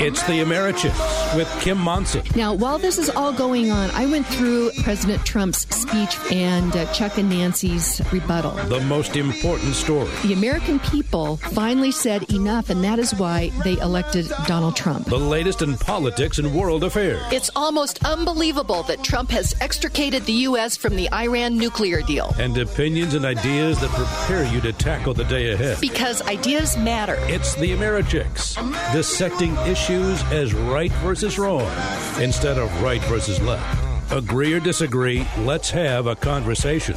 It's the Americhicks with Kim Monson. Now, while this is all going on, I went through President Trump's speech and uh, Chuck and Nancy's rebuttal. The most important story. The American people finally said enough, and that is why they elected Donald Trump. The latest in politics and world affairs. It's almost unbelievable that Trump has extricated the U.S. from the Iran nuclear deal. And opinions and ideas that prepare you to tackle the day ahead. Because ideas matter. It's the Americhicks, dissecting issues as right versus wrong instead of right versus left. Agree or disagree, let's have a conversation.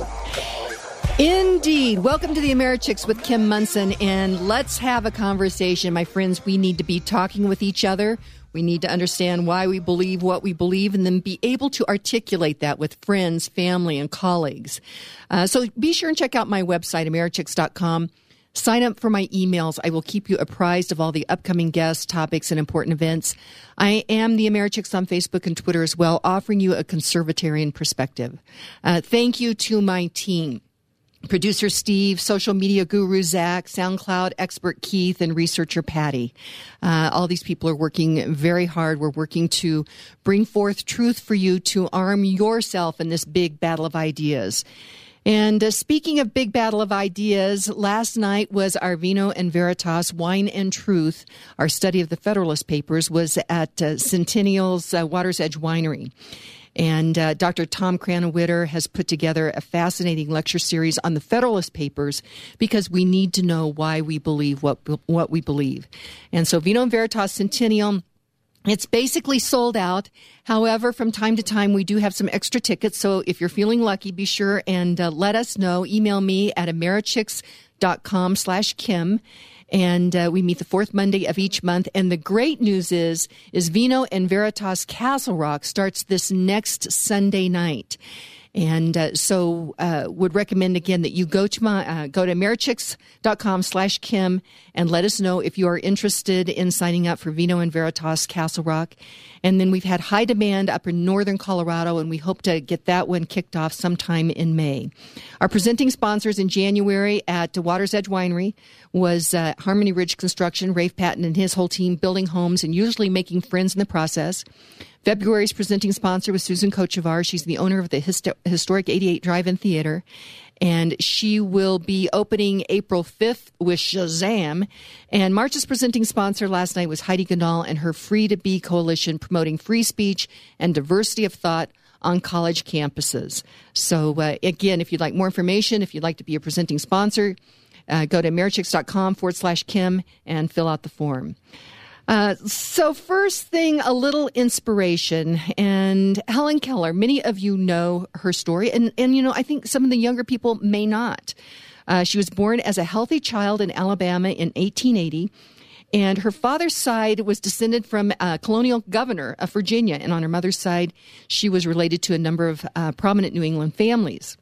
Indeed. Welcome to the Americhicks with Kim Monson, and let's have a conversation. My friends, we need to be talking with each other. We need to understand why we believe what we believe and then be able to articulate that with friends, family, and colleagues. Uh, so be sure and check out my website, americhicks.com. Sign up for my emails. I will keep you apprised of all the upcoming guests, topics, and important events. I am the Americhicks on Facebook and Twitter as well, offering you a conservatarian perspective. Uh, thank you to my team. Producer Steve, social media guru Zach, SoundCloud expert Keith, and researcher Patty. Uh, all these people are working very hard. We're working to bring forth truth for you to arm yourself in this big battle of ideas. And uh, speaking of big battle of ideas, last night was Arvino and Veritas Wine and Truth. Our study of the Federalist Papers was at uh, Centennial's uh, Water's Edge Winery. And uh, Dr. Tom Krannawitter has put together a fascinating lecture series on the Federalist Papers because we need to know why we believe what what we believe. And so Vino and Veritas Centennial it's basically sold out. However, from time to time, we do have some extra tickets. So if you're feeling lucky, be sure and uh, let us know. Email me at americhicks.com slash Kim. And uh, we meet the fourth Monday of each month. And the great news is, is Vino and Veritas Castle Rock starts this next Sunday night. And uh, so uh, would recommend again that you go to my uh, go to americhicks.com slash Kim and let us know if you are interested in signing up for Vino and Veritas Castle Rock. And then we've had high demand up in northern Colorado, and we hope to get that one kicked off sometime in May. Our presenting sponsors in January at the Water's Edge Winery was uh, Harmony Ridge Construction, Rafe Patton and his whole team building homes and usually making friends in the process. February's presenting sponsor was Susan Kochevar. She's the owner of the historic 88 Drive-In Theater. And she will be opening April 5th with Shazam. And March's presenting sponsor last night was Heidi Ganahl and her Free to Be Coalition promoting free speech and diversity of thought on college campuses. So, uh, again, if you'd like more information, if you'd like to be a presenting sponsor, uh, go to americhicks.com forward slash Kim and fill out the form. Uh, so, first thing, a little inspiration. And Helen Keller, many of you know her story. And, and you know, I think some of the younger people may not. Uh, she was born as a healthy child in Alabama in 1880. And her father's side was descended from a colonial governor of Virginia. And on her mother's side, she was related to a number of uh, prominent New England families.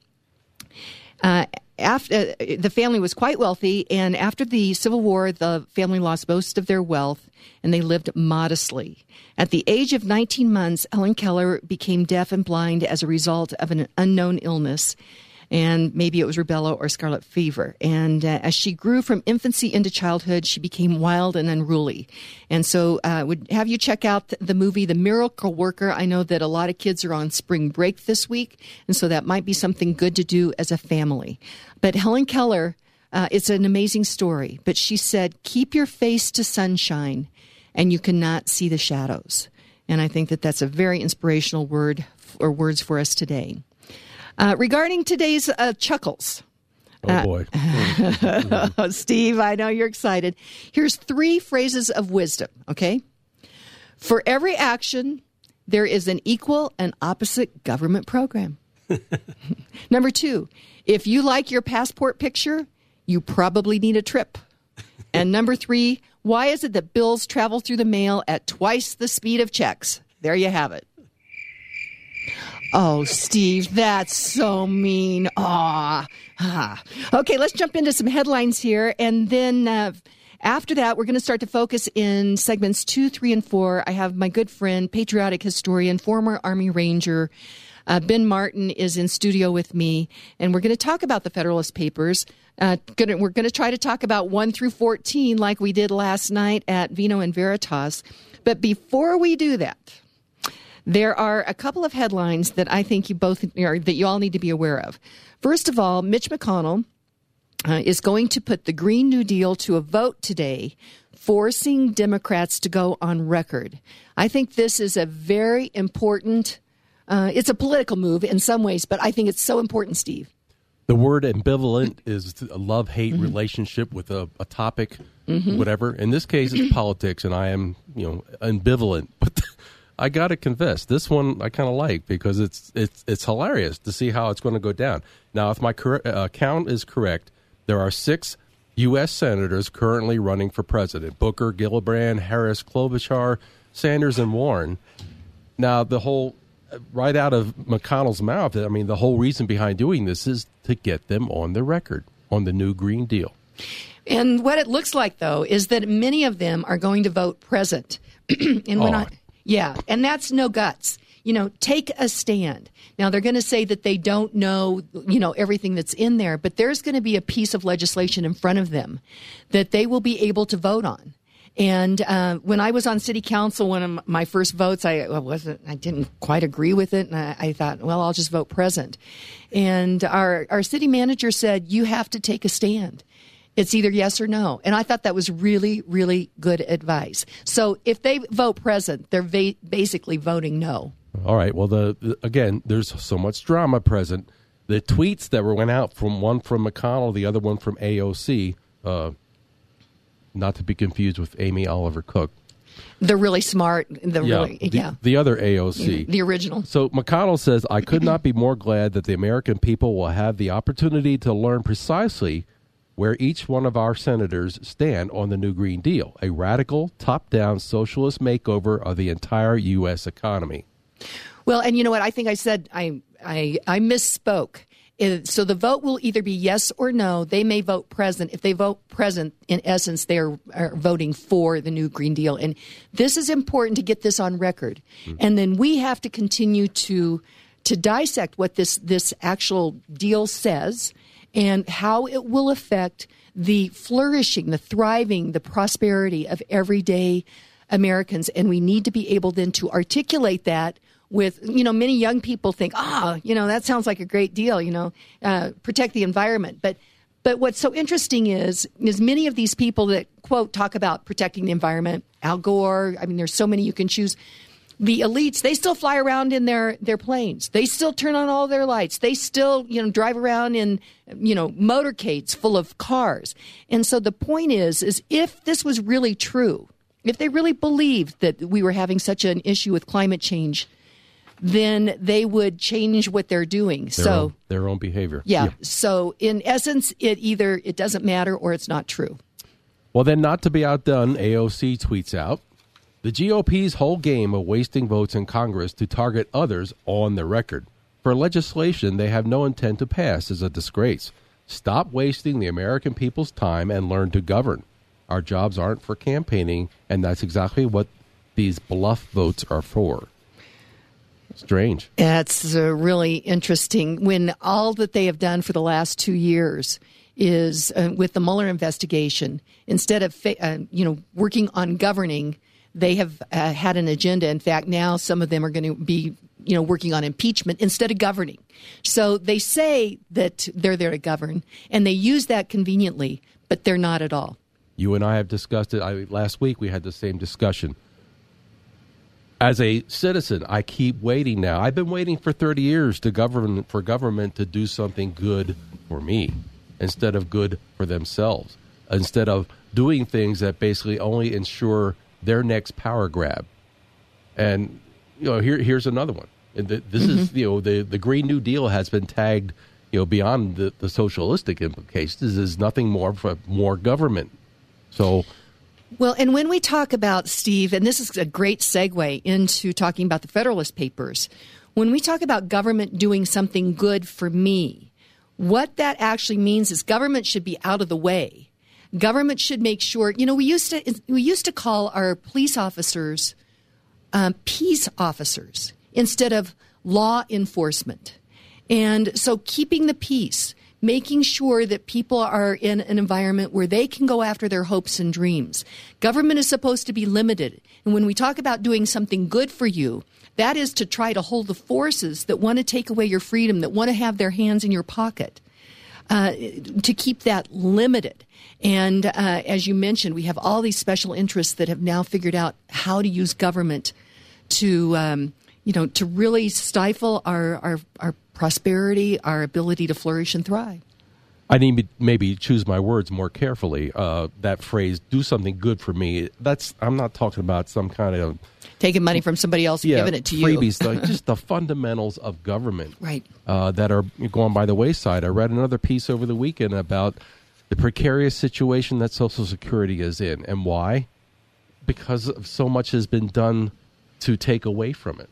After uh, the family was quite wealthy, and after the Civil War, the family lost most of their wealth, and they lived modestly. At the age of 19 months, Helen Keller became deaf and blind as a result of an unknown illness, and maybe it was rubella or scarlet fever. And uh, as she grew from infancy into childhood, she became wild and unruly. And so, uh, would have you check out the movie The Miracle Worker. I know that a lot of kids are on spring break this week, and so that might be something good to do as a family. But Helen Keller, uh, it's an amazing story. But she said, "Keep your face to sunshine, and you cannot see the shadows." And I think that that's a very inspirational word or words for us today. Uh, regarding today's uh, chuckles. Oh boy. Uh, Steve, I know you're excited. Here's three phrases of wisdom, okay? For every action, there is an equal and opposite government program. Number two, if you like your passport picture, you probably need a trip. And number three, why is it that bills travel through the mail at twice the speed of checks? There you have it. Oh, Steve, that's so mean. Aw. Ah. Okay, let's jump into some headlines here. And then uh, after that, we're going to start to focus in segments two, three, and four. I have my good friend, patriotic historian, former Army Ranger, Uh, ben Martin is in studio with me, and we're going to talk about the Federalist Papers. Uh, gonna, we're going to try to talk about 1 through 14 like we did last night at Vino and Veritas. But before we do that, there are a couple of headlines that I think you both or that you all need to be aware of. First of all, Mitch McConnell uh, is going to put the Green New Deal to a vote today, forcing Democrats to go on record. I think this is a very important. Uh, it's a political move in some ways, but I think it's so important, Steve. The word ambivalent is a love hate mm-hmm. relationship with a, a topic, mm-hmm. whatever. In this case, it's politics, and I am, you know, ambivalent. But I got to confess, this one I kind of like because it's it's it's hilarious to see how it's going to go down. Now, if my cor- uh, count is correct, there are six U.S. senators currently running for president: Booker, Gillibrand, Harris, Klobuchar, Sanders, and Warren. Now, the whole right out of McConnell's mouth, I mean, the whole reason behind doing this is to get them on the record on the new Green Deal. And what it looks like, though, is that many of them are going to vote present. and when oh. I, yeah, and that's no guts. You know, take a stand. Now they're going to say that they don't know, you know, everything that's in there, but there's going to be a piece of legislation in front of them that they will be able to vote on. And uh, when I was on city council, one of my first votes, I wasn't, I didn't quite agree with it, and I, I, thought, well, I'll just vote present. And our our city manager said, you have to take a stand. It's either yes or no. And I thought that was really, really good advice. So if they vote present, they're va- basically voting no. All right. Well, the, the, again, there's so much drama present. The tweets that were went out from one from McConnell, the other one from AOC. Uh, not to be confused with Amy Oliver Cooke. The really smart, the yeah, really, the, yeah. The other AOC. The original. So McConnell says, I could not be more glad that the American people will have the opportunity to learn precisely where each one of our senators stand on the new Green Deal, a radical, top-down socialist makeover of the entire U.S. economy. Well, and you know what? I think I said I I, I misspoke. So the vote will either be yes or no. They may vote present. If they vote present, in essence, they are, are voting for the new Green Deal. And this is important to get this on record. Mm-hmm. And then we have to continue to to dissect what this this actual deal says and how it will affect the flourishing, the thriving, the prosperity of everyday Americans. And we need to be able then to articulate that with, you know, many young people think, ah, oh, you know, that sounds like a great deal, you know, uh, protect the environment. But but what's so interesting is is many of these people that quote talk about protecting the environment, Al Gore, I mean there's so many you can choose. The elites, they still fly around in their their planes. They still turn on all their lights. They still, you know, drive around in, you know, motorcades full of cars. And so the point is is if this was really true, if they really believed that we were having such an issue with climate change, then they would change what they're doing. Their so own, their own behavior. Yeah. yeah. So in essence, it either it doesn't matter or it's not true. Well, then, not to be outdone, AOC tweets out the GOP's whole game of wasting votes in Congress to target others on the record for legislation they have no intent to pass is a disgrace. Stop wasting the American people's time and learn to govern. Our jobs aren't for campaigning, and that's exactly what these bluff votes are for. Strange. That's uh, really interesting. When all that they have done for the last two years is uh, with the Mueller investigation, instead of uh, you know working on governing, they have uh, had an agenda. In fact, now some of them are going to be you know working on impeachment instead of governing. So they say that they're there to govern, and they use that conveniently, but they're not at all. You and I have discussed it. I, last week we had the same discussion as a citizen, I keep waiting now. I've been waiting for 30 years to govern for government to do something good for me instead of good for themselves. Instead of doing things that basically only ensure their next power grab. And you know, here here's another one. And the, this mm-hmm. is you know the the Green New Deal has been tagged you know beyond the, the socialistic implications. Is nothing more for more government. So well, and when we talk about, Steve, and this is a great segue into talking about the Federalist Papers, when we talk about government doing something good for me, what that actually means is government should be out of the way. Government should make sure, you know, we used to, we used to call our police officers um, peace officers instead of law enforcement. And so keeping the peace, making sure that people are in an environment where they can go after their hopes and dreams. Government is supposed to be limited. And when we talk about doing something good for you, that is to try to hold the forces that want to take away your freedom, that want to have their hands in your pocket. Uh, to keep that limited. And uh, as you mentioned, we have all these special interests that have now figured out how to use government to, um, you know, to really stifle our, our, our prosperity, our ability to flourish and thrive. I need to maybe choose my words more carefully. Uh, that phrase, "do something good for me." That's I'm not talking about some kind of taking money from somebody else and yeah, giving it to freebies, you. like just the fundamentals of government, right? Uh, that are going by the wayside. I read another piece over the weekend about the precarious situation that Social Security is in, and why? Because of so much has been done to take away from it.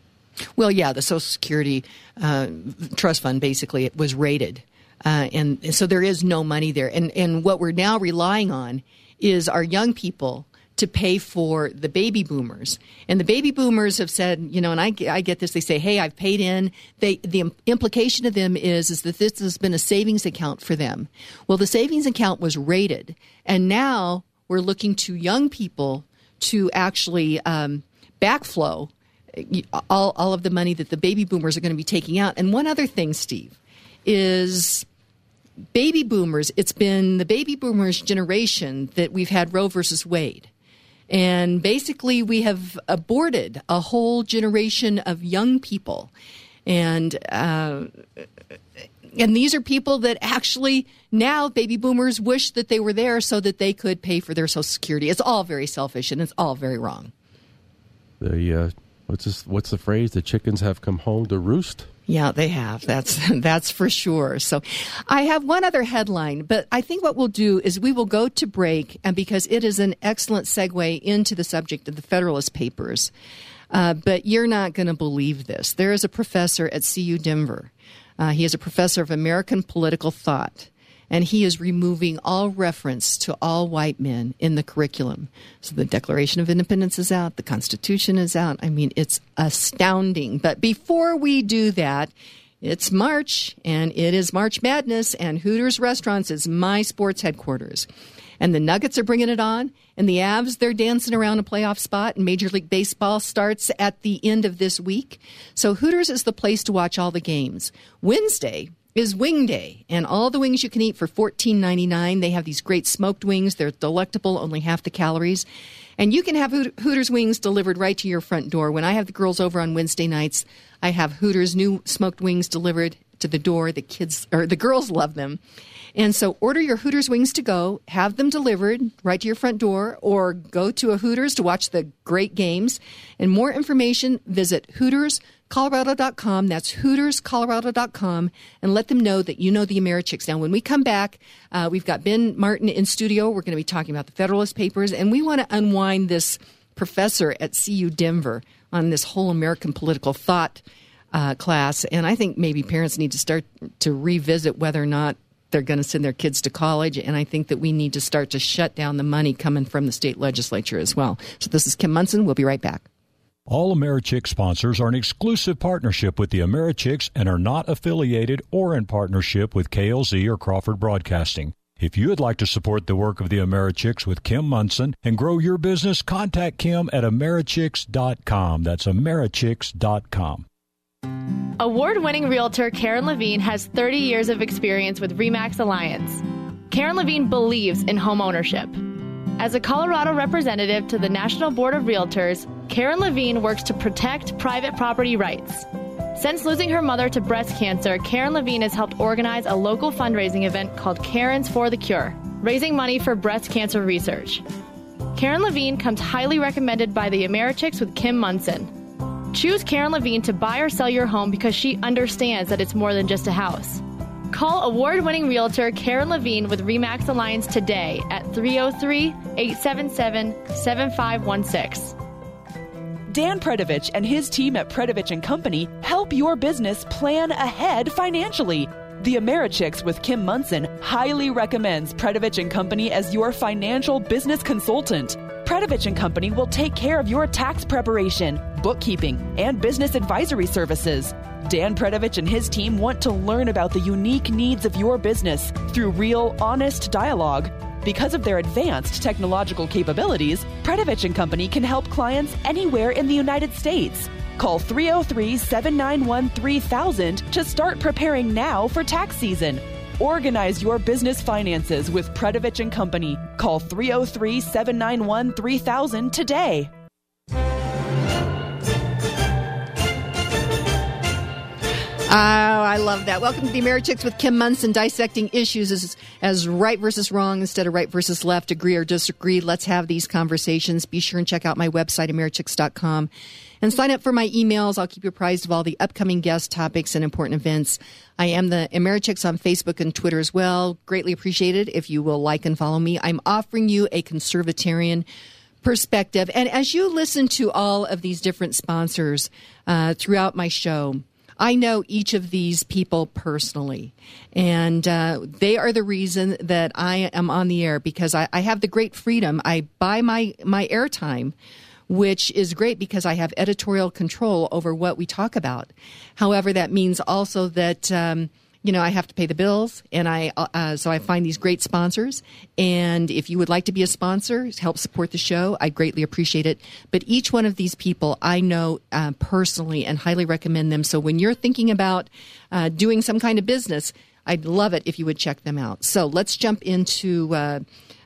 Well, yeah, the Social Security uh, trust fund basically it was raided, uh, and, and so there is no money there. And and what we're now relying on is our young people to pay for the baby boomers. And the baby boomers have said, you know, and I, I get this, they say, hey, I've paid in. They, the implication of them is, is that this has been a savings account for them. Well, the savings account was raided. And now we're looking to young people to actually um, backflow all, all of the money that the baby boomers are going to be taking out. And one other thing, Steve, is baby boomers, it's been the baby boomers generation that we've had Roe versus Wade. And basically, we have aborted a whole generation of young people. And, uh, and these are people that actually now baby boomers wish that they were there so that they could pay for their social security. It's all very selfish and it's all very wrong. The uh, what's this, what's the phrase? The chickens have come home to roost. Yeah, they have. That's that's for sure. So, I have one other headline, but I think what we'll do is we will go to break, and because it is an excellent segue into the subject of the Federalist Papers. Uh, but you're not going to believe this. There is a professor at CU Denver. Uh, he is a professor of American political thought and he is removing all reference to all white men in the curriculum. So the Declaration of Independence is out, the Constitution is out. I mean, it's astounding. But before we do that, it's March, and it is March Madness, and Hooters Restaurants is my sports headquarters. And the Nuggets are bringing it on, and the Avs, they're dancing around a playoff spot, and Major League Baseball starts at the end of this week. So Hooters is the place to watch all the games. Wednesday, is Wing Day, and all the wings you can eat for $14.99. They have these great smoked wings. They're delectable, only half the calories. And you can have Hooters wings delivered right to your front door. When I have the girls over on Wednesday nights, I have Hooters new smoked wings delivered to the door. The kids or the girls love them. And so order your Hooters wings to go, have them delivered right to your front door, or go to a Hooters to watch the great games. And more information, visit HootersColorado.com. That's HootersColorado.com, and let them know that you know the Americhicks. Now, when we come back, uh, we've got Ben Martin in studio. We're going to be talking about the Federalist Papers, and we want to unwind this professor at CU Denver on this whole American political thought uh, class. And I think maybe parents need to start to revisit whether or not they're going to send their kids to college. And I think that we need to start to shut down the money coming from the state legislature as well. So this is Kim Monson. We'll be right back. All AmeriChicks sponsors are an exclusive partnership with the Americhicks and are not affiliated or in partnership with KLZ or Crawford Broadcasting. If you would like to support the work of the Americhicks with Kim Monson and grow your business, contact Kim at Americhicks.com. That's Americhicks.com. Award winning realtor Karen Levine has 30 years of experience with REMAX Alliance. Karen Levine believes in home ownership. As a Colorado representative to the National Board of Realtors, Karen Levine works to protect private property rights. Since losing her mother to breast cancer, Karen Levine has helped organize a local fundraising event called Karen's for the Cure, raising money for breast cancer research. Karen Levine comes highly recommended by the Americhicks with Kim Monson. Choose Karen Levine to buy or sell your home because she understands that it's more than just a house. Call award winning realtor Karen Levine with REMAX Alliance today at 303 877 7516. Dan Predovich and his team at Predovich Company help your business plan ahead financially. The Americhicks with Kim Monson highly recommends Predovich Company as your financial business consultant. Predovich Company will take care of your tax preparation, bookkeeping, and business advisory services. Dan Predovich and his team want to learn about the unique needs of your business through real, honest dialogue. Because of their advanced technological capabilities, Predovich and Company can help clients anywhere in the United States. Call 303 791 3000 to start preparing now for tax season. Organize your business finances with Predovich and Company. Call 303 791 3000 today. Oh, I love that. Welcome to the Americhicks with Kim Monson, dissecting issues as, as right versus wrong instead of right versus left, agree or disagree. Let's have these conversations. Be sure and check out my website, americhicks.com, and sign up for my emails. I'll keep you apprised of all the upcoming guest topics and important events. I am the Americhicks on Facebook and Twitter as well. Greatly appreciated if you will like and follow me. I'm offering you a conservatarian perspective. And as you listen to all of these different sponsors uh, throughout my show, I know each of these people personally, and uh, they are the reason that I am on the air because I, I have the great freedom. I buy my my airtime which is great because I have editorial control over what we talk about. However, that means also that um, you know I have to pay the bills, and I uh, so I find these great sponsors. And if you would like to be a sponsor, help support the show, I greatly appreciate it. But each one of these people I know uh, personally and highly recommend them. So when you're thinking about uh, doing some kind of business, I'd love it if you would check them out. So let's jump into.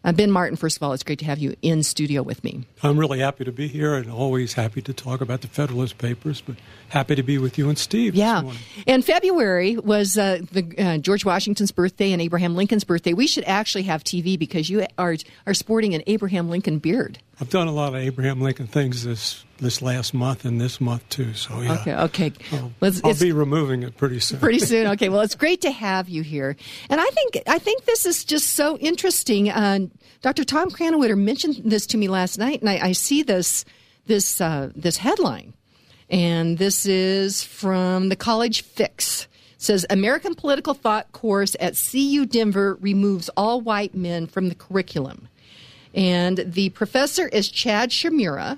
Uh, ben Martin, first of all, it's great to have you in studio with me. I'm really happy to be here and always happy to talk about the Federalist Papers, but happy to be with you and Steve. Yeah. And February was uh, the uh, George Washington's birthday and Abraham Lincoln's birthday. We should actually have TV because you are, are sporting an Abraham Lincoln beard. I've done a lot of Abraham Lincoln things this this last month and this month too. So yeah. Okay. Okay. I'll, I'll be removing it pretty soon. Pretty soon. Okay. Well, it's great to have you here, and I think I think this is just so interesting. Uh, Dr. Tom Krannawitter mentioned this to me last night, and I, I see this this uh, this headline, and this is from the College Fix. It says American Political Thought course at CU Denver removes all white men from the curriculum. And the professor is Chad Shimura.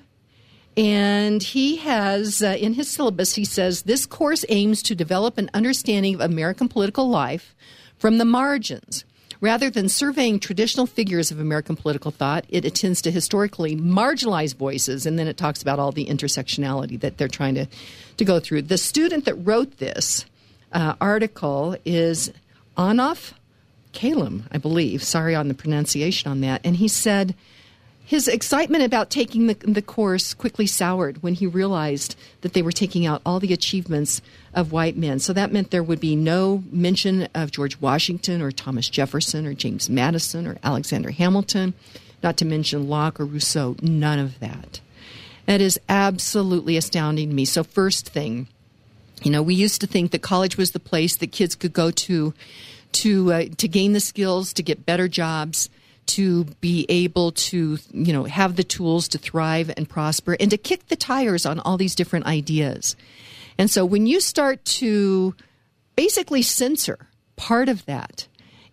And he has, uh, in his syllabus, he says this course aims to develop an understanding of American political life from the margins. Rather than surveying traditional figures of American political thought, it attends to historically marginalized voices, and then it talks about all the intersectionality that they're trying to, to go through. The student that wrote this uh, article is Anof Kalem, I believe. Sorry on the pronunciation on that. And he said his excitement about taking the, the course quickly soured when he realized that they were taking out all the achievements of white men. So that meant there would be no mention of George Washington or Thomas Jefferson or James Madison or Alexander Hamilton, not to mention Locke or Rousseau. None of that. That is absolutely astounding to me. So, first thing, you know, we used to think that college was the place that kids could go to to uh, to gain the skills to get better jobs to be able to you know have the tools to thrive and prosper and to kick the tires on all these different ideas. And so when you start to basically censor part of that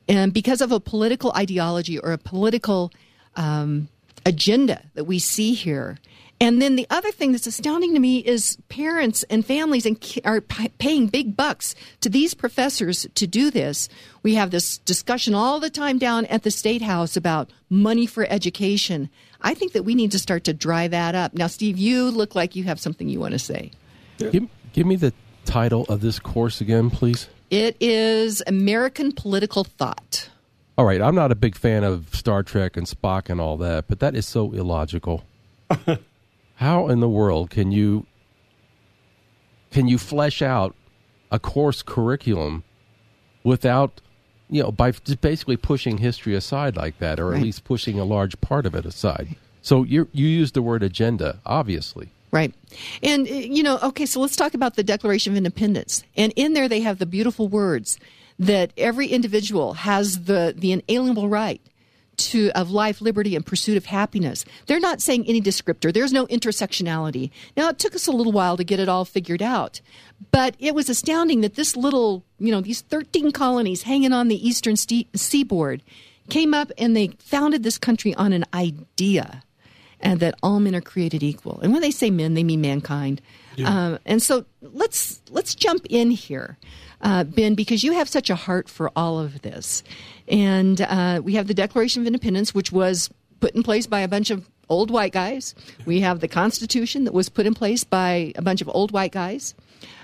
and because of a political ideology or a political um, agenda that we see here and then the other thing that's astounding to me is parents and families and are paying big bucks to these professors to do this. We have this discussion all the time down at the state house about money for education. I think that we need to start to dry that up. Now, Steve, you look like you have something you want to say. Give, give me the title of this course again, please. It is American Political Thought. All right, I'm not a big fan of Star Trek and Spock and all that, but that is so illogical. how in the world can you can you flesh out a course curriculum without you know by just basically pushing history aside like that or right. at least pushing a large part of it aside so you you use the word agenda obviously Right. And, eh, you know, okay, so let's talk about the Declaration of Independence. And in there, they have the beautiful words that every individual has the, the inalienable right to of life, liberty, and pursuit of happiness. They're not saying any descriptor. There's no intersectionality. Now it took us a little while to get it all figured out, but it was astounding that this little, you know, these 13 colonies hanging on the eastern seaboard came up and they founded this country on an idea. and that all men are created equal. And when they say men, they mean mankind. Uh, and so let's let's jump in here, uh, Ben, because you have such a heart for all of this, and uh, we have the Declaration of Independence, which was put in place by a bunch of old white guys. We have the Constitution that was put in place by a bunch of old white guys.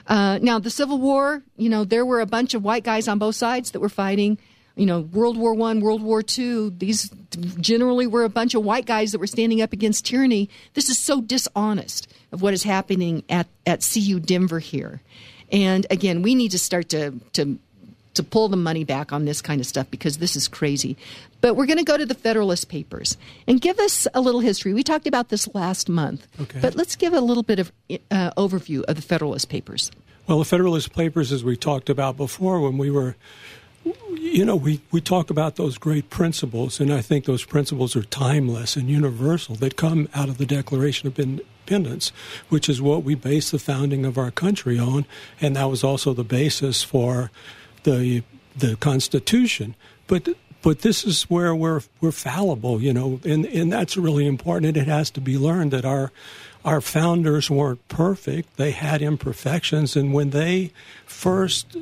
Uh, now, the Civil War, you know, there were a bunch of white guys on both sides that were fighting. You know, World War One, World War Two. These generally were a bunch of white guys that were standing up against tyranny. This is so dishonest of what is happening at at CU Denver here. And again, we need to start to to to pull the money back on this kind of stuff because this is crazy. But we're going to go to the Federalist Papers and give us a little history. We talked about this last month, Okay. but let's give a little bit of uh, overview of the Federalist Papers. Well, the Federalist Papers, as we talked about before, when we were, you know, we, we talk about those great principles, and I think those principles are timeless and universal that come out of the Declaration of Independence, which is what we base the founding of our country on, and that was also the basis for the the Constitution. But but this is where we're we're fallible, you know, and and that's really important. And it has to be learned that our our founders weren't perfect; they had imperfections, and when they first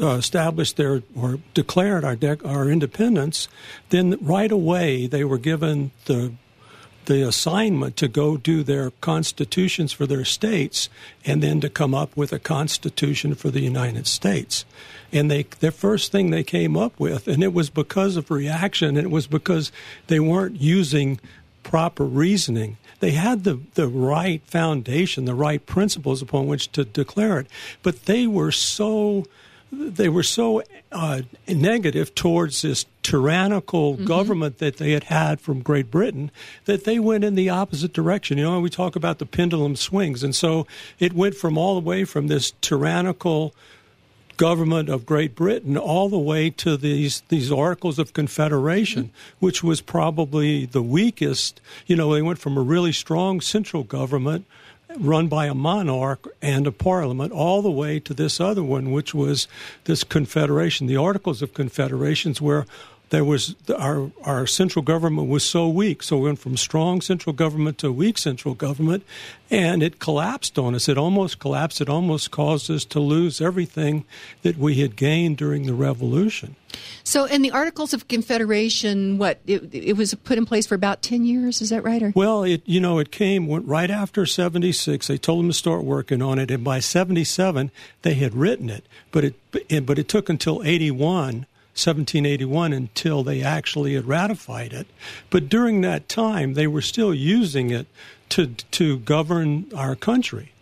uh, established their or declared our our independence, then right away they were given the the assignment to go do their constitutions for their states and then to come up with a constitution for the United States. And they the first thing they came up with and it was because of reaction and it was because they weren't using proper reasoning. They had the, the right foundation, the right principles upon which to declare it, but they were so they were so uh, negative towards this tyrannical Mm-hmm. government that they had had from Great Britain that they went in the opposite direction. You know, we talk about the pendulum swings, and so it went from all the way from this tyrannical government of Great Britain all the way to these these Articles of Confederation, mm-hmm. which was probably the weakest. You know, they went from a really strong central government run by a monarch and a parliament all the way to this other one, which was this confederation. The Articles of Confederations where there was our our central government was so weak, so we went from strong central government to weak central government, and it collapsed on us. It almost collapsed. It almost caused us to lose everything that we had gained during the Revolution. So, in the Articles of Confederation, what it, it was put in place for about ten years. Is that right? Or Well, it you know it came went right after '76. They told them to start working on it, and by '77 they had written it. But it but it took until '81. 1781 until they actually had ratified it. But during that time, they were still using it to to govern our country.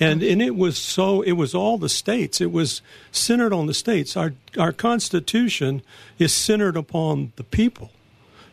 And and it was so it was all the states. It was centered on the states. Our our constitution is centered upon the people.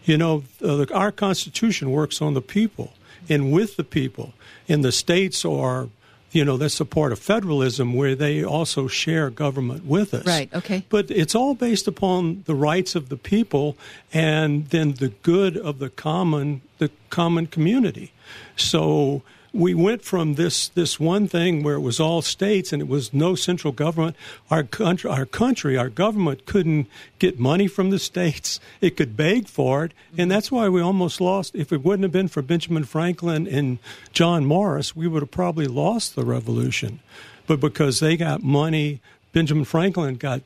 You know, uh, our Constitution works on the people and with the people. And the states are, you know, that's a part of federalism where they also share government with us. Right, okay. But it's all based upon the rights of the people and then the good of the common the common community. So we went from this this one thing where it was all states and it was no central government. Our country, our country, our government couldn't get money from the states. It could beg for it, and that's why we almost lost. If it wouldn't have been for Benjamin Franklin and John Morris, we would have probably lost the revolution. But because they got money, Benjamin Franklin got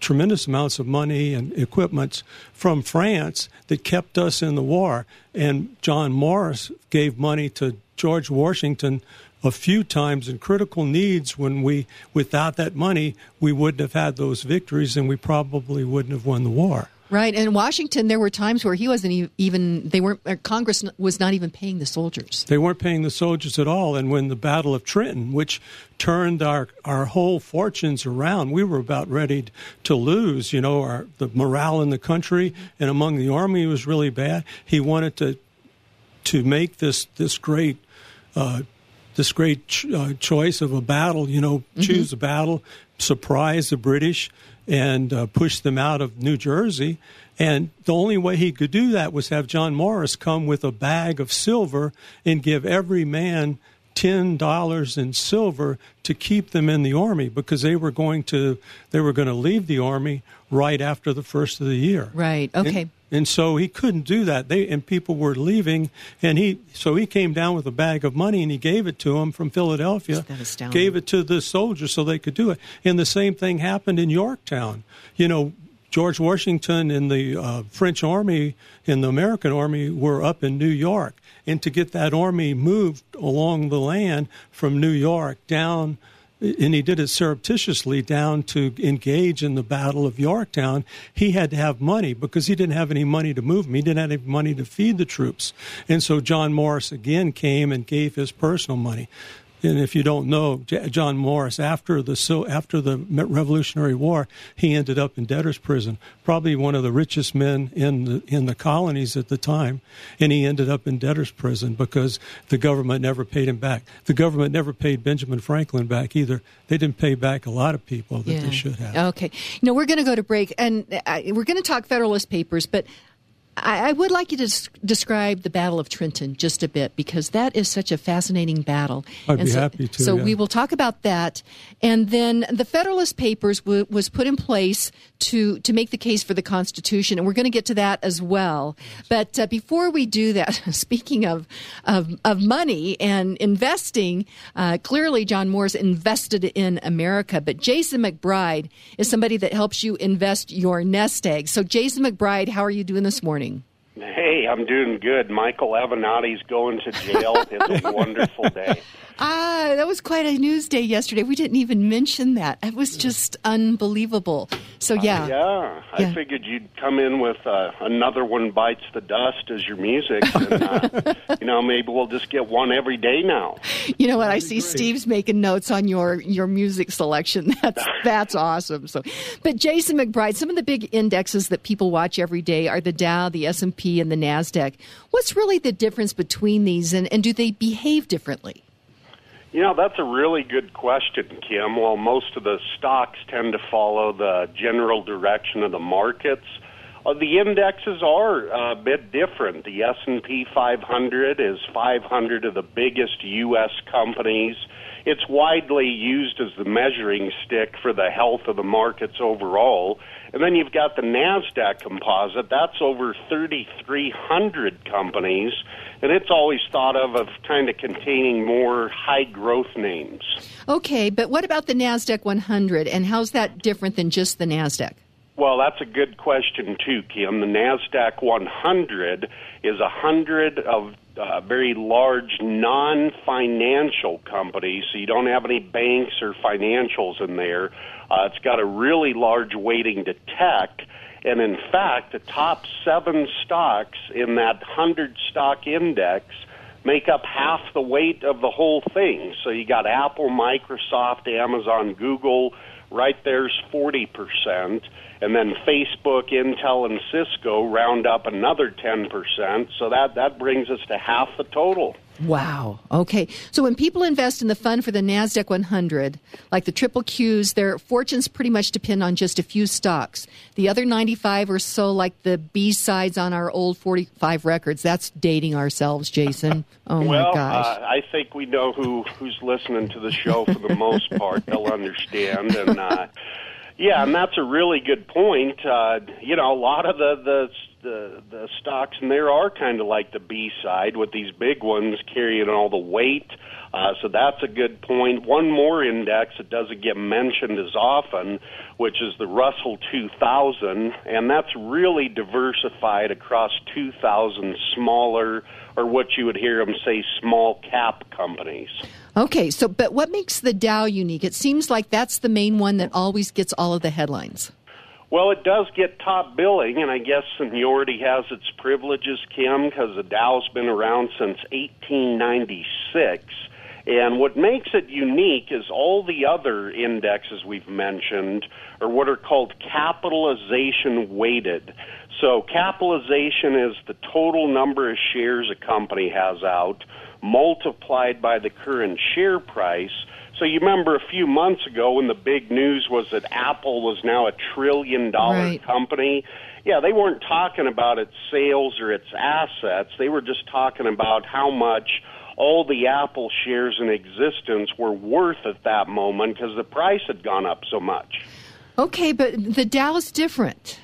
tremendous amounts of money and equipment from France that kept us in the war. And John Morris gave money to George Washington a few times in critical needs when we, without that money, we wouldn't have had those victories and we probably wouldn't have won the war. Right? And in Washington, there were times where he wasn't even. They weren't. uh, Congress was not even paying the soldiers. They weren't paying the soldiers at all. And when the Battle of Trenton, which turned our, our whole fortunes around, we were about ready to lose. You know, our, the morale in the country and among the army was really bad. He wanted to to make this this great uh, this great ch- uh, choice of a battle. You know, choose a battle, surprise the British, and uh, push them out of New Jersey. And the only way he could do that was have John Morris come with a bag of silver and give every man ten dollars in silver to keep them in the army because they were going to they were going to leave the army right after the first of the year. Right. Okay. And, and so he couldn't do that. They and people were leaving, and he so he came down with a bag of money and he gave it to them from Philadelphia. Isn't that astounding? Gave it to the soldiers so they could do it. And the same thing happened in Yorktown. You know, George Washington and the uh, French army and the American army were up in New York, and to get that army moved along the land from New York down and he did it surreptitiously down to engage in the Battle of Yorktown. He had to have money because he didn't have any money to move them. He didn't have any money to feed the troops. And so John Morris again came and gave his personal money. And if you don't know, John Morris, after the so after the Revolutionary War, he ended up in debtor's prison, probably one of the richest men in the in the colonies at the time, and he ended up in debtor's prison because the government never paid him back. The government never paid Benjamin Franklin back either. They didn't pay back a lot of people that yeah. they should have. Okay, you know we're going to go to break, and uh, we're going to talk Federalist Papers, but I, I would like you to des- describe the Battle of Trenton just a bit because that is such a fascinating battle. I'd and be so, happy to. So yeah. we will talk about that, and then the Federalist Papers w- was put in place to to make the case for the Constitution, and we're going to get to that as well. But uh, before we do that, speaking of of, of money and investing, uh, clearly John Moore's invested in America, but Jason McBride is somebody that helps you invest your nest egg. So Jason McBride, how are you doing this morning? Hey, I'm doing good. Michael Avenatti's going to jail. it's a wonderful day. Ah, that was quite a news day yesterday. We didn't even mention that. It was just unbelievable. So yeah, uh, yeah. I Yeah. figured you'd come in with uh, another one bites the dust as your music, and uh, you know maybe we'll just get one every day now. you know what? I see Steve's making notes on your your music selection. That's that's awesome. So, but Jason McBride, some of the big indexes that people watch every day are the Dow, the S and P, and the Nasdaq. What's really the difference between these, and, and do they behave differently? You know, that's a really good question, Kim. Well, most of the stocks tend to follow the general direction of the markets. Uh, the indexes are a bit different. The S&P 500 is 500 of the biggest U.S. companies. It's widely used as the measuring stick for the health of the markets overall. And then you've got the NASDAQ composite. That's over 3,300 companies. And it's always thought of of kind of containing more high growth names. Okay, but what about the Nasdaq 100, and how's that different than just the Nasdaq? Well, that's a good question too, Kim. The Nasdaq 100 is a hundred of uh, very large non-financial companies, so you don't have any banks or financials in there. Uh, it's got a really large weighting to tech, and in fact, the top seven stocks in that hundred stock index make up half the weight of the whole thing. So you got Apple, Microsoft, Amazon, Google. Right there's 40%. And then Facebook, Intel, and Cisco round up another 10%. So that, that brings us to half the total. Wow. Okay. So when people invest in the fund for the NASDAQ 100, like the triple Qs, their fortunes pretty much depend on just a few stocks. The other 95 or so, like the B sides on our old 45 records, that's dating ourselves, Jason. Oh well, my gosh. Uh, I think we know who, who's listening to the show for the most part. They'll understand. And, uh, yeah, and that's a really good point. Uh, you know, a lot of the, the the the stocks in there are kind of like the B side with these big ones carrying all the weight. Uh, so that's a good point. One more index that doesn't get mentioned as often, which is the Russell 2000, and that's really diversified across 2,000 smaller, or what you would hear them say, small cap companies. Okay, so but what makes the Dow unique? It seems like that's the main one that always gets all of the headlines. Well, it does get top billing, and I guess seniority has its privileges, Kim, because the Dow's been around since 1896. And what makes it unique is all the other indexes we've mentioned are what are called capitalization weighted. So, capitalization is the total number of shares a company has out multiplied by the current share price. So you remember a few months ago when the big news was that Apple was now a trillion dollar Right. company. Yeah, they weren't talking about its sales or its assets. They were just talking about how much all the Apple shares in existence were worth at that moment because the price had gone up so much. Okay, but the Dow is different.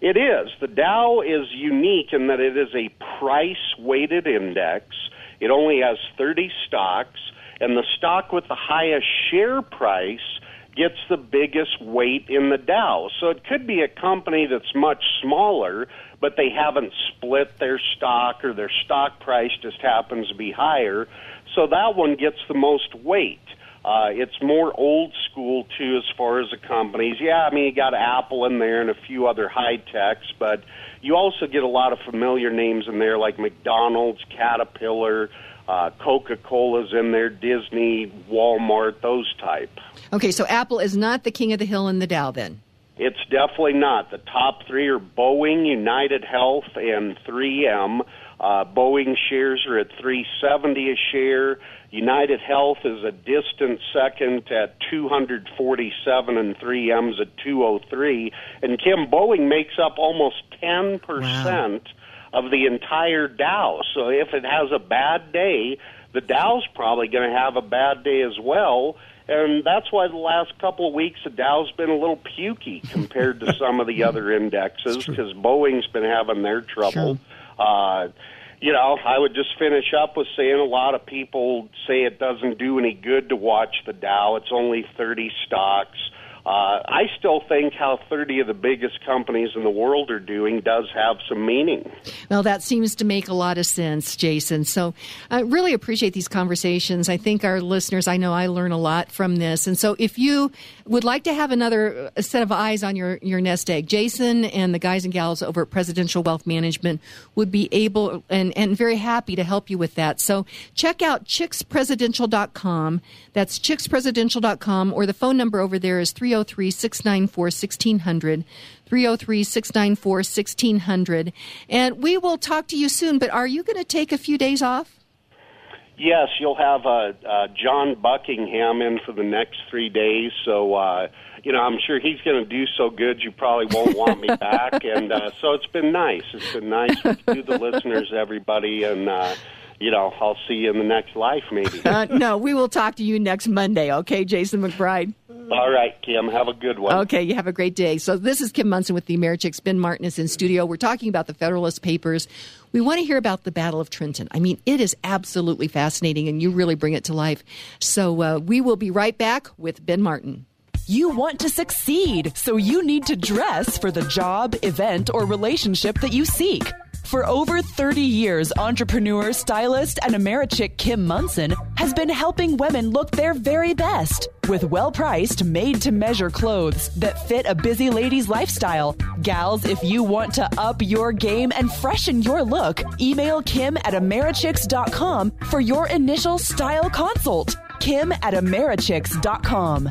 It is. The Dow is unique in that it is a price weighted index. It only has 30 stocks, and the stock with the highest share price gets the biggest weight in the Dow. So it could be a company that's much smaller, but they haven't split their stock or their stock price just happens to be higher. So that one gets the most weight. Uh, it's more old school too, as far as the companies. Yeah, I mean you got Apple in there and a few other high techs, but you also get a lot of familiar names in there like McDonald's, Caterpillar, uh, Coca Cola's in there, Disney, Walmart, those type. Okay, so Apple is not the king of the hill in the Dow then. It's definitely not. The top three are Boeing, United Health, and 3M. Uh, Boeing shares are at 370 a share. United Health is a distant second at 247 and 3M's at 203. And Kim, Boeing makes up almost 10% wow. of the entire Dow. So if it has a bad day, the Dow's probably going to have a bad day as well. And that's why the last couple of weeks the Dow's been a little pukey compared to some of the other indexes because Boeing's been having their trouble. Sure. Uh, you know, I would just finish up with saying a lot of people say it doesn't do any good to watch the Dow. It's only 30 stocks. Uh, I still think how 30 of the biggest companies in the world are doing does have some meaning. Well, that seems to make a lot of sense, Jason. So I really appreciate these conversations. I think our listeners, I know I learn a lot from this. And so if you would like to have another uh, set of eyes on your, your nest egg, Jason and the guys and gals over at Presidential Wealth Management would be able and, and very happy to help you with that. So check out chickspresidential.com. That's chickspresidential.com or the phone number over there is 3 303 694 1600. 303 694 1600. And we will talk to you soon, but are you going to take a few days off? Yes, you'll have uh, uh, John Buckingham in for the next three days. So, uh, you know, I'm sure he's going to do so good you probably won't want me back. And uh, so it's been nice. It's been nice to the listeners, everybody. And, uh, you know, I'll see you in the next life, maybe. uh, no, we will talk to you next Monday, okay, Jason McBride? All right, Kim. Have a good one. Okay, you have a great day. So, this is Kim Monson with the Americhicks. Ben Martin is in studio. We're talking about the Federalist Papers. We want to hear about the Battle of Trenton. I mean, it is absolutely fascinating, and you really bring it to life. So, uh, we will be right back with Ben Martin. You want to succeed, so you need to dress for the job, event, or relationship that you seek. For over 30 years, entrepreneur, stylist, and Americhick Kim Monson has been helping women look their very best with well priced, made to measure clothes that fit a busy lady's lifestyle. Gals, if you want to up your game and freshen your look, email Kim at Americhicks.com for your initial style consult. Kim at Americhicks.com.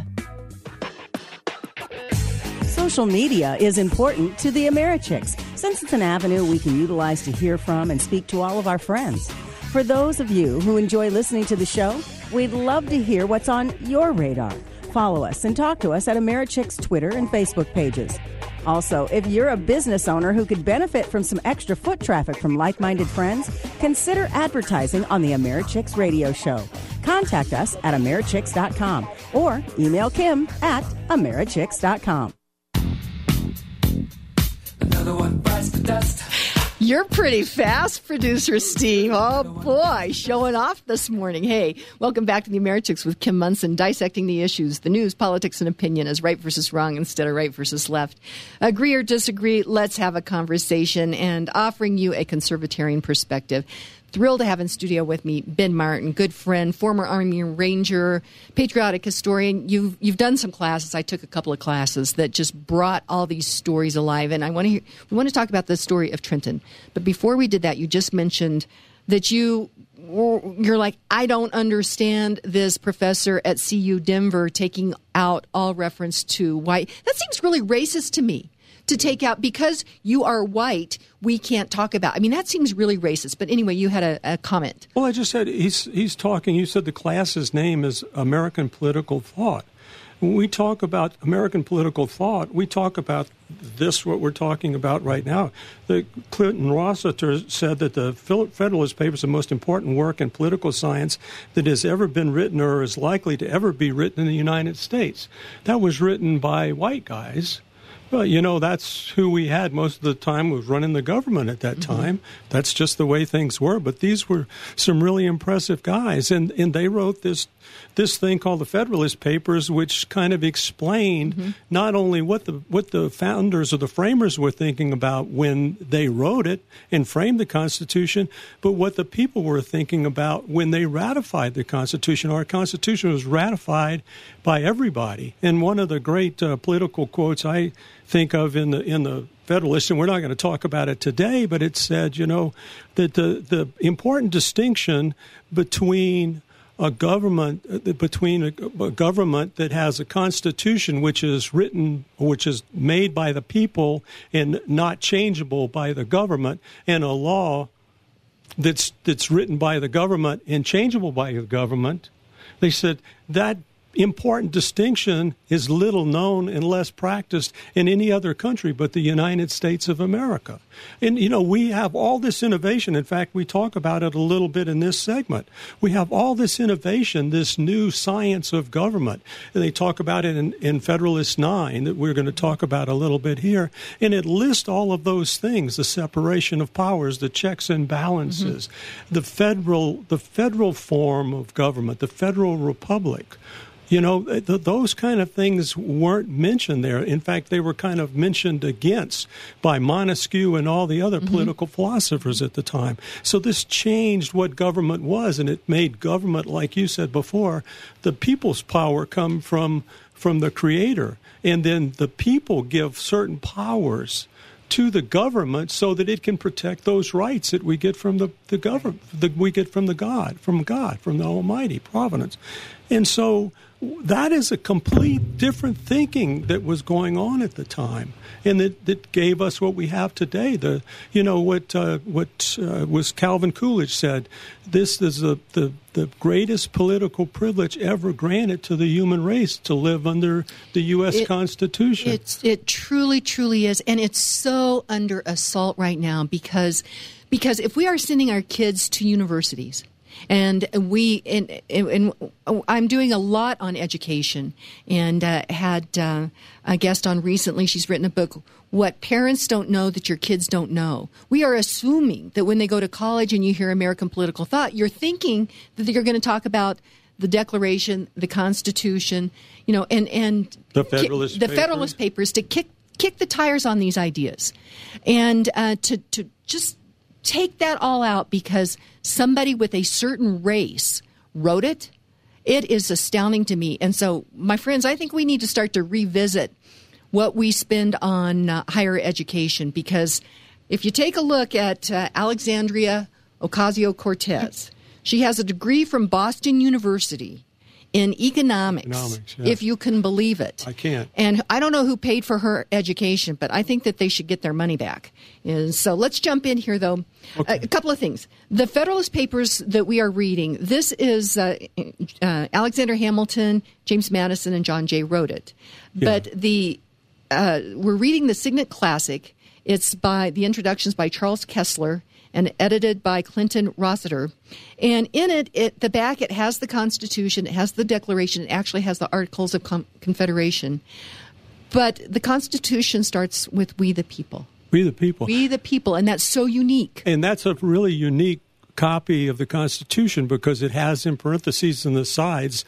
Social media is important to the Americhicks since it's an avenue we can utilize to hear from and speak to all of our friends. For those of you who enjoy listening to the show, we'd love to hear what's on your radar. Follow us and talk to us at Americhick's Twitter and Facebook pages. Also, if you're a business owner who could benefit from some extra foot traffic from like minded friends, consider advertising on the Americhicks radio show. Contact us at Americhicks.com or email Kim at Americhicks.com. You're pretty fast, producer Steve. Oh boy, showing off this morning. Hey, welcome back to the Americhicks with Kim Monson, dissecting the issues, the news, politics, and opinion as right versus wrong instead of right versus left. Agree or disagree, let's have a conversation and offering you a conservatarian perspective thrilled to have in studio with me Ben Martin, good friend, former Army Ranger, patriotic historian. You've you've done some classes. I took a couple of classes that just brought all these stories alive, and I want to we want to talk about the story of Trenton. But before we did that, you just mentioned that you you're like I don't understand this professor at CU Denver taking out all reference to white. That seems really racist to me to take out because you are white, we can't talk about. I mean, that seems really racist. But anyway, you had a, a comment. Well, I just said he's he's talking. You said the class's name is American Political Thought. when we talk about American political thought, we talk about this, what we're talking about right now. The Clinton Rossiter said that the Federalist Papers the most important work in political science that has ever been written or is likely to ever be written in the United States. That was written by white guys well, you know, that's who we had most of the time was running the government at that mm-hmm. time. That's just the way things were. But these were some really impressive guys, and and they wrote this this thing called the Federalist Papers, which kind of explained mm-hmm. not only what the what the founders or the framers were thinking about when they wrote it and framed the Constitution, but what the people were thinking about when they ratified the Constitution. Our Constitution was ratified by everybody, and one of the great uh, political quotes I think of in the in the Federalist, and we're not going to talk about it today, but it said, you know, that the the important distinction between a government uh, between a, a, government that has a constitution which is written which is made by the people and not changeable by the government and a law that's that's written by the government and changeable by the government. They said that important distinction is little known and less practiced in any other country but the United States of America. And, you know, we have all this innovation. In fact, we talk about it a little bit in this segment. We have all this innovation, this new science of government. And they talk about it in, in Federalist 9 that we're going to talk about a little bit here. And it lists all of those things the separation of powers, the checks and balances, mm-hmm. the federal the federal form of government, the federal republic you know, th- those kind of things weren't mentioned there. In fact, they were kind of mentioned against by Montesquieu and all the other mm-hmm. political philosophers at the time. So this changed what government was, and it made government, like you said before, the people's power come from from the creator, and then the people give certain powers to the government so that it can protect those rights that we get from the, the government that we get from the God, from God, from the Almighty Providence. And so that is a complete different thinking that was going on at the time, and that, that gave us what we have today. The you know what uh, what uh, was Calvin Coolidge said. This is the, the the greatest political privilege ever granted to the human race to live under the U.S. It, Constitution. It's, it truly, truly is, and it's so under assault right now because because if we are sending our kids to universities and we and, and, I'm doing a lot on education, and uh, had uh, a guest on recently. She's written a book, "What Parents Don't Know That Your Kids Don't Know." We are assuming that when they go to college and you hear American political thought, you're thinking that you're going to talk about the Declaration, the Constitution, you know, and and the Federalist ki- the papers. Federalist Papers to kick kick the tires on these ideas, and uh, to to just take that all out because somebody with a certain race wrote it, it is astounding to me. And so, my friends, I think we need to start to revisit what we spend on uh, higher education because if you take a look at uh, Alexandria Ocasio Cortez, she has a degree from Boston University in economics, economics if you can believe it. I can't. And I don't know who paid for her education, but I think that they should get their money back. And so let's jump in here, though. Okay. A, couple of things. The Federalist Papers that we are reading, this is uh, uh, Alexander Hamilton, James Madison, and John Jay wrote it. Yeah. But the uh, we're reading the Signet Classic. It's by the introductions by Charles Kesler and edited by Clinton Rossiter. And in it, it the back it has the Constitution, it has the Declaration, it actually has the Articles of Com- Confederation. But the Constitution starts with "We the people." We the people. We the people, and that's so unique. And that's a really unique copy of the Constitution because it has in parentheses in the sides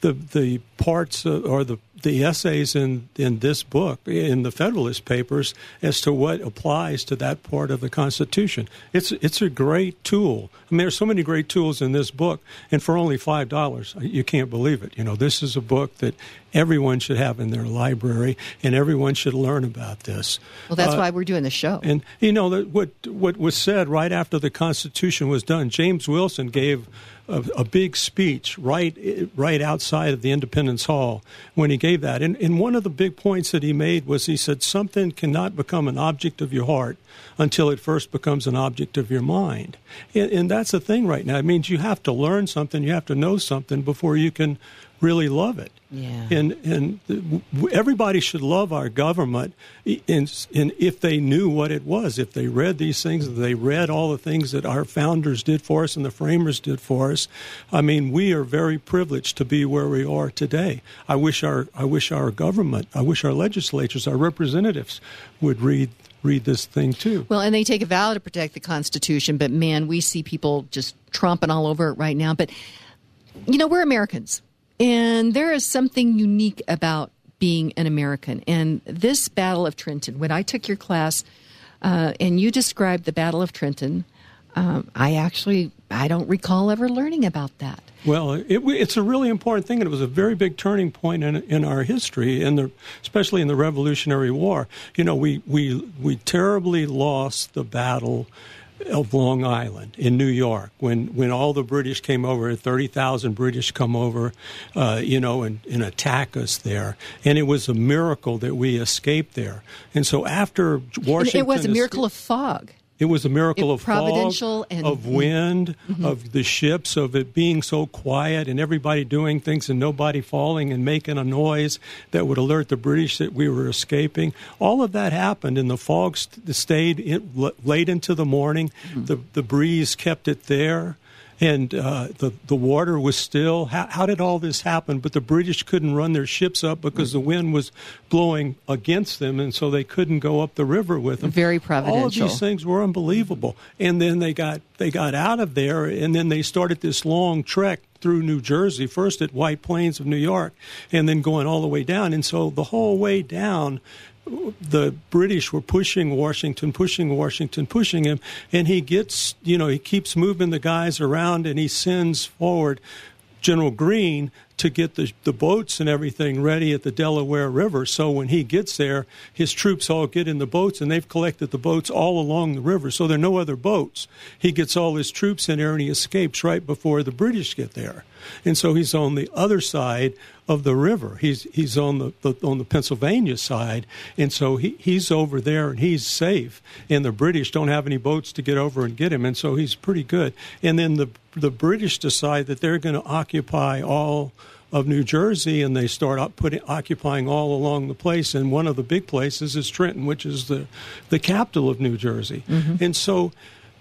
the the parts uh, or the the essays in in this book in the Federalist Papers as to what applies to that part of the Constitution. It's it's a great tool. I mean, there's so many great tools in this book, and for only five dollars, you can't believe it. You know, this is a book that everyone should have in their library, and everyone should learn about this. Well, that's uh, why we're doing the show. And you know what what was said right after the Constitution was done. James Wilson gave a, a, big speech right right outside of the Independence Hall when he gave that. And, and one of the big points that he made was he said something cannot become an object of your heart until it first becomes an object of your mind. And, and that's the thing right now. It means you have to learn something, you have to know something before you can really love it. Yeah. And and everybody should love our government, and, and if they knew what it was, if they read these things, if they read all the things that our founders did for us and the framers did for us. I mean, we are very privileged to be where we are today. I wish our I wish our government, I wish our legislatures, our representatives would read read this thing too. Well, and they take a vow to protect the Constitution, but man, we see people just tromping all over it right now. But you know, we're Americans. And there is something unique about being an American. And this Battle of Trenton, when I took your class uh, and you described the Battle of Trenton, um, I actually I don't recall ever learning about that. Well, it, it's a really important thing, and it was a very big turning point in, in our history, in the, especially in the Revolutionary War. You know, we, we, we terribly lost the battle of Long Island in New York when when all the British came over, thirty thousand British come over, uh, you know, and, and attack us there, and it was a miracle that we escaped there. And so after Washington, and it was a miracle escaped, of fog. It was a miracle it, of providential fog, and, of wind, mm-hmm. of the ships, of it being so quiet and everybody doing things and nobody falling and making a noise that would alert the British that we were escaping. All of that happened, and the fog st- stayed in, late into the morning. Mm-hmm. The the breeze kept it there and uh, the the water was still. How, how, did all this happen? But the British couldn't run their ships up because the wind was blowing against them, and so they couldn't go up the river with them. Very providential. All of these things were unbelievable. And then they got they got out of there, and then they started this long trek through New Jersey, first at White Plains of New York, and then going all the way down. And so the whole way down, the British were pushing Washington, pushing Washington, pushing him, and he gets, you know, he keeps moving the guys around and he sends forward General Greene to get the, the boats and everything ready at the Delaware River. So when he gets there, his troops all get in the boats and they've collected the boats all along the river. So there are no other boats. He gets all his troops in there and he escapes right before the British get there. And so he's on the other side of the river. He's he's on the, the on the Pennsylvania side, and so he, he's over there and he's safe. And the British don't have any boats to get over and get him, and so he's pretty good. And then the the British decide that they're going to occupy all of New Jersey, and they start up putting, occupying all along the place. And one of the big places is Trenton, which is the the capital of New Jersey. Mm-hmm. And so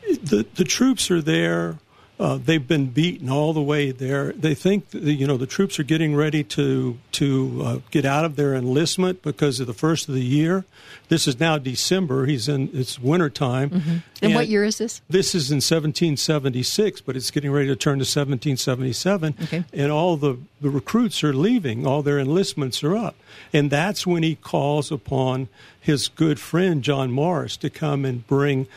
the the troops are there. Uh, they've been beaten all the way there. They think that, you know the troops are getting ready to to uh, get out of their enlistment because of the first of the year. This is now December. He's in it's winter time. Mm-hmm. And, and, what year is this? This is in 1776, but it's getting ready to turn to 1777. Okay. And all the the recruits are leaving. All their enlistments are up, and that's when he calls upon his good friend John Morris to come and bring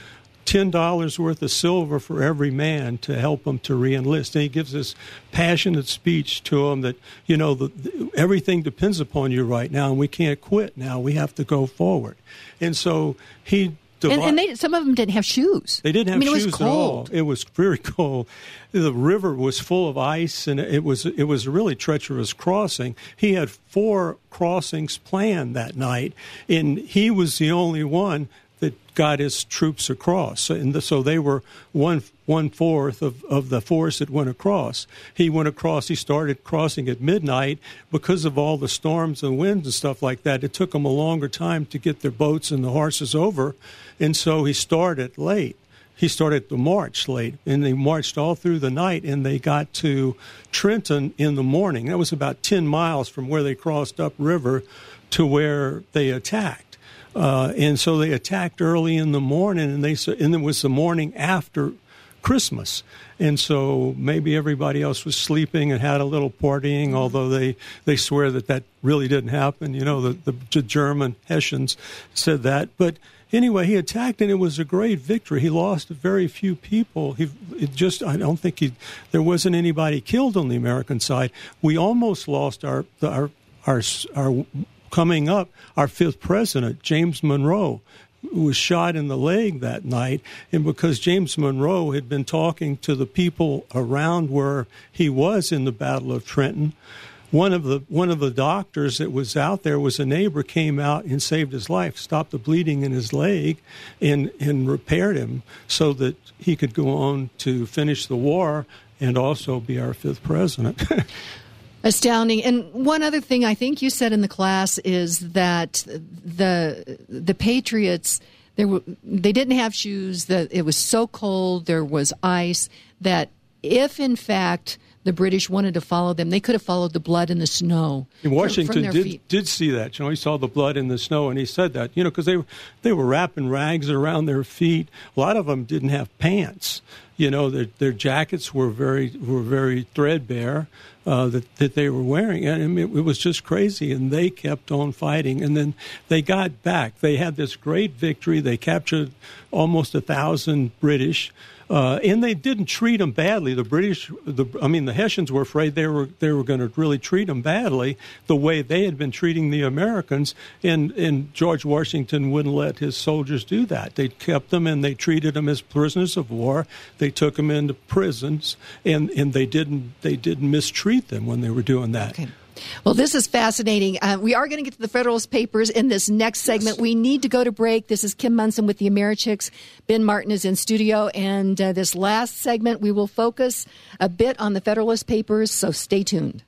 ten dollars worth of silver for every man to help them to reenlist. And he gives this passionate speech to them that you know the, the, everything depends upon you right now, and we can't quit now. We have to go forward. And so he. And, and they, some of them didn't have shoes. They didn't have I mean, shoes it was cold. at all. It was very cold. The river was full of ice, and it was it was a really treacherous crossing. He had four crossings planned that night, and he was the only one that got his troops across. And the, so they were one one fourth of, of the force that went across. He went across. He started crossing at midnight because of all the storms and winds and stuff like that. It took them a longer time to get their boats and the horses over, and so he started late. He started the march late, and they marched all through the night, and they got to Trenton in the morning. That was about ten miles from where they crossed upriver to where they attacked. Uh, and so they attacked early in the morning, and they and it was the morning after Christmas, and so maybe everybody else was sleeping and had a little partying. Although they they swear that that really didn't happen. You know, the the German Hessians said that, but anyway, he attacked, and it was a great victory. He lost very few people. He just I don't think he there wasn't anybody killed on the American side. We almost lost our our our our coming up, our fifth president, James Monroe, was shot in the leg that night. And because James Monroe had been talking to the people around where he was in the Battle of Trenton, one of the one of the doctors that was out there was a neighbor came out and saved his life, stopped the bleeding in his leg, and and repaired him so that he could go on to finish the war and also be our fifth president. Astounding. And one other thing I think you said in the class is that the the Patriots there were, they didn't have shoes that it was so cold there was ice that if in fact the British wanted to follow them, they could have followed the blood in the snow. And Washington did did see that. You know, he saw the blood in the snow, and he said that. You know, because they they were wrapping rags around their feet. A lot of them didn't have pants. You know, their their jackets were very were very threadbare. Uh, that, that they were wearing. And I mean, it, it, was just crazy. And they kept on fighting. And then they got back. They had this great victory. They captured almost a thousand British. Uh, and they didn't treat them badly. The British, the, I mean, the Hessians were afraid they were they were going to really treat them badly, the way they had been treating the Americans. And and George Washington wouldn't let his soldiers do that. They kept them and they treated them as prisoners of war. They took them into prisons, and and they didn't they didn't mistreat them when they were doing that. Okay. Well, this is fascinating. Uh, we are going to get to the Federalist Papers in this next segment. Yes. We need to go to break. This is Kim Monson with the Americhicks. Ben Martin is in studio. And uh, this last segment, we will focus a bit on the Federalist Papers, so stay tuned.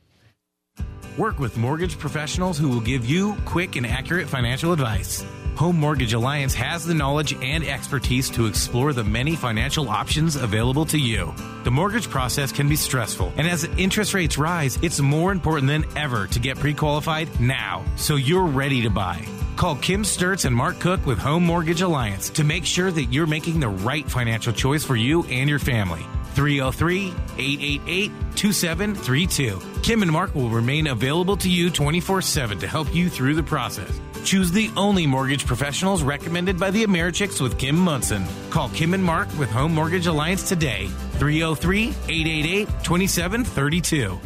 Work with mortgage professionals who will give you quick and accurate financial advice. Home Mortgage Alliance has the knowledge and expertise to explore the many financial options available to you. The mortgage process can be stressful, and as interest rates rise, it's more important than ever to get pre qualified now so you're ready to buy. Call Kim Sturts and Mark Cook with Home Mortgage Alliance to make sure that you're making the right financial choice for you and your family. 303 888 2732. Kim and Mark will remain available to you 24 7 to help you through the process. Choose the only mortgage professionals recommended by the Americhicks with Kim Monson. Call Kim and Mark with Home Mortgage Alliance today. 303 888 2732.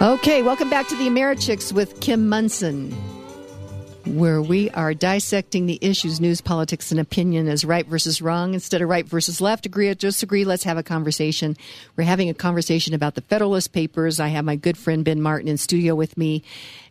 Okay, welcome back to the Americhicks with Kim Monson where we are dissecting the issues, news, politics, and opinion as right versus wrong instead of right versus left. Agree or disagree? Let's have a conversation. We're having a conversation about the Federalist Papers. I have my good friend Ben Martin in studio with me.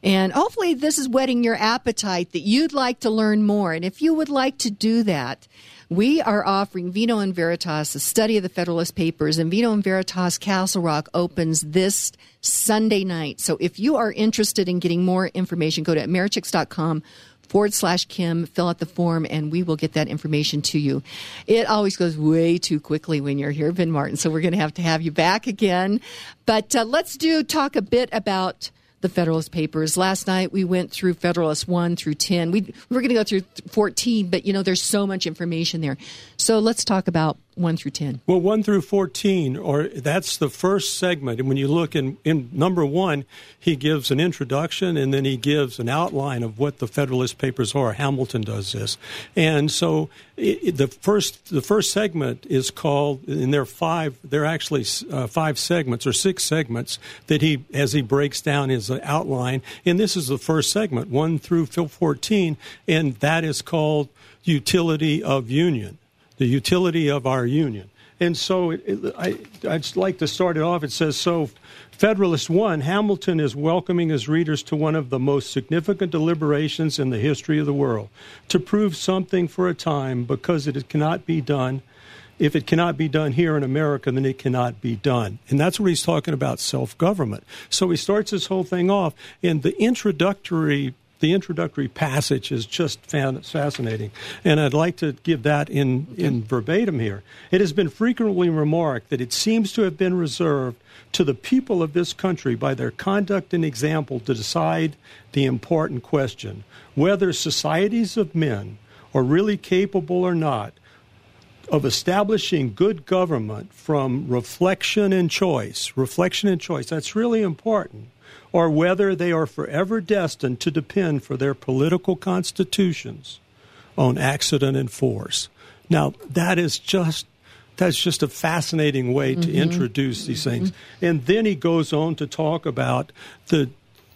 And hopefully, this is whetting your appetite that you'd like to learn more. And if you would like to do that, we are offering Vino and Veritas, a study of the Federalist Papers, and Vino and Veritas Castle Rock opens this Sunday night. So if you are interested in getting more information, go to americhicks.com forward slash Kim, fill out the form, and we will get that information to you. It always goes way too quickly when you're here, Ben Martin, so we're going to have to have you back again. But uh, let's do talk a bit about the Federalist Papers. Last night we went through Federalist 1 through 10. We, we were going to go through 14, but you know, there's so much information there. So let's talk about 1 through 10. Well, 1 through 14, or that's the first segment. And when you look in, in number 1, he gives an introduction and then he gives an outline of what the Federalist Papers are. Hamilton does this. And so it, the first the first segment is called, and there are five, there are actually uh, five segments or six segments that he, as he breaks down his outline. And this is the first segment, 1 through 14, and that is called Utility of Union the utility of our union. And so it, it, I, I'd like to start it off. It says so. Federalist 1, Hamilton is welcoming his readers to one of the most significant deliberations in the history of the world to prove something for a time because it cannot be done. If it cannot be done here in America, then it cannot be done. And that's what he's talking about self government. So he starts this whole thing off, and the introductory the introductory passage is just fascinating, and I'd like to give that in, in verbatim here. It has been frequently remarked that it seems to have been reserved to the people of this country by their conduct and example to decide the important question whether societies of men are really capable or not of establishing good government from reflection and choice. Reflection and choice, that's really important or whether they are forever destined to depend for their political constitutions on accident and force. Now, that is just that's just a fascinating way to mm-hmm. introduce these things. Mm-hmm. And then he goes on to talk about the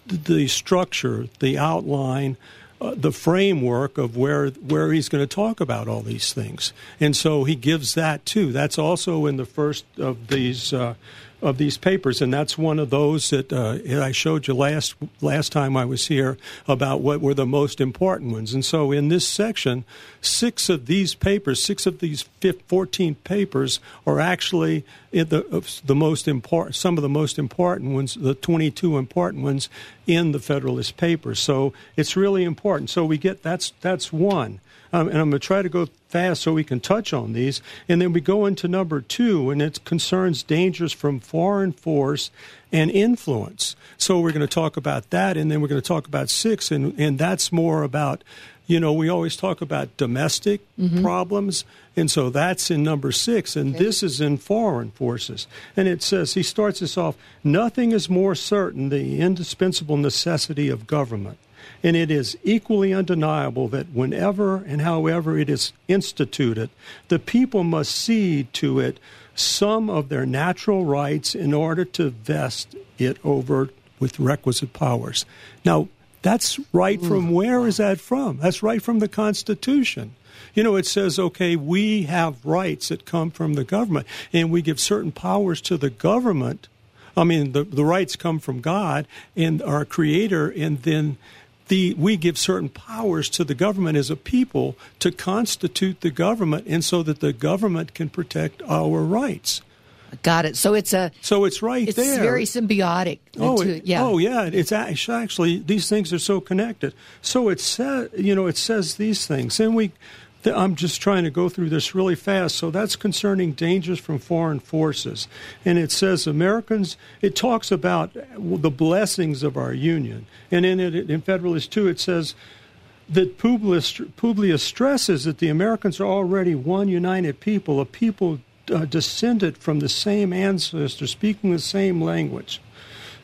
the structure, the outline, uh, the framework of where where he's going to talk about all these things. And so he gives that too. That's also in the first of these uh, of these papers, and that's one of those that uh, I showed you last last time I was here about what were the most important ones. And so, in this section, six of these papers, six of these 14 papers, are actually the the most important, some of the most important ones, the 22 important ones in the Federalist Papers. So it's really important. So we get that's that's one. Um, and I'm going to try to go fast so we can touch on these. And then we go into number two, and it concerns dangers from foreign force and influence. So we're going to talk about that, and then we're going to talk about six, and, and that's more about, you know, we always talk about domestic mm-hmm. problems, and so that's in number six, and okay. this is in foreign forces. And it says, he starts this off nothing is more certain than the indispensable necessity of government and it is equally undeniable that whenever and however it is instituted, the people must cede to it some of their natural rights in order to vest it over with requisite powers. Now, that's right from where is that from? That's right from the Constitution. You know, it says, okay, we have rights that come from the government, and we give certain powers to the government. I mean, the, the rights come from God and our Creator, and then the, we give certain powers to the government as a people to constitute the government and so that the government can protect our rights. Got it. So it's a so it's right it's there. It's very symbiotic. Oh, it, yeah. Oh, yeah. It's actually these things are so connected. So it says, you know, it says these things, and we I'm just trying to go through this really fast. So that's concerning dangers from foreign forces. And it says Americans, it talks about the blessings of our union. And in, it, in Federalist 2, it says that Publius, Publius stresses that the Americans are already one united people, a people uh, descended from the same ancestors, speaking the same language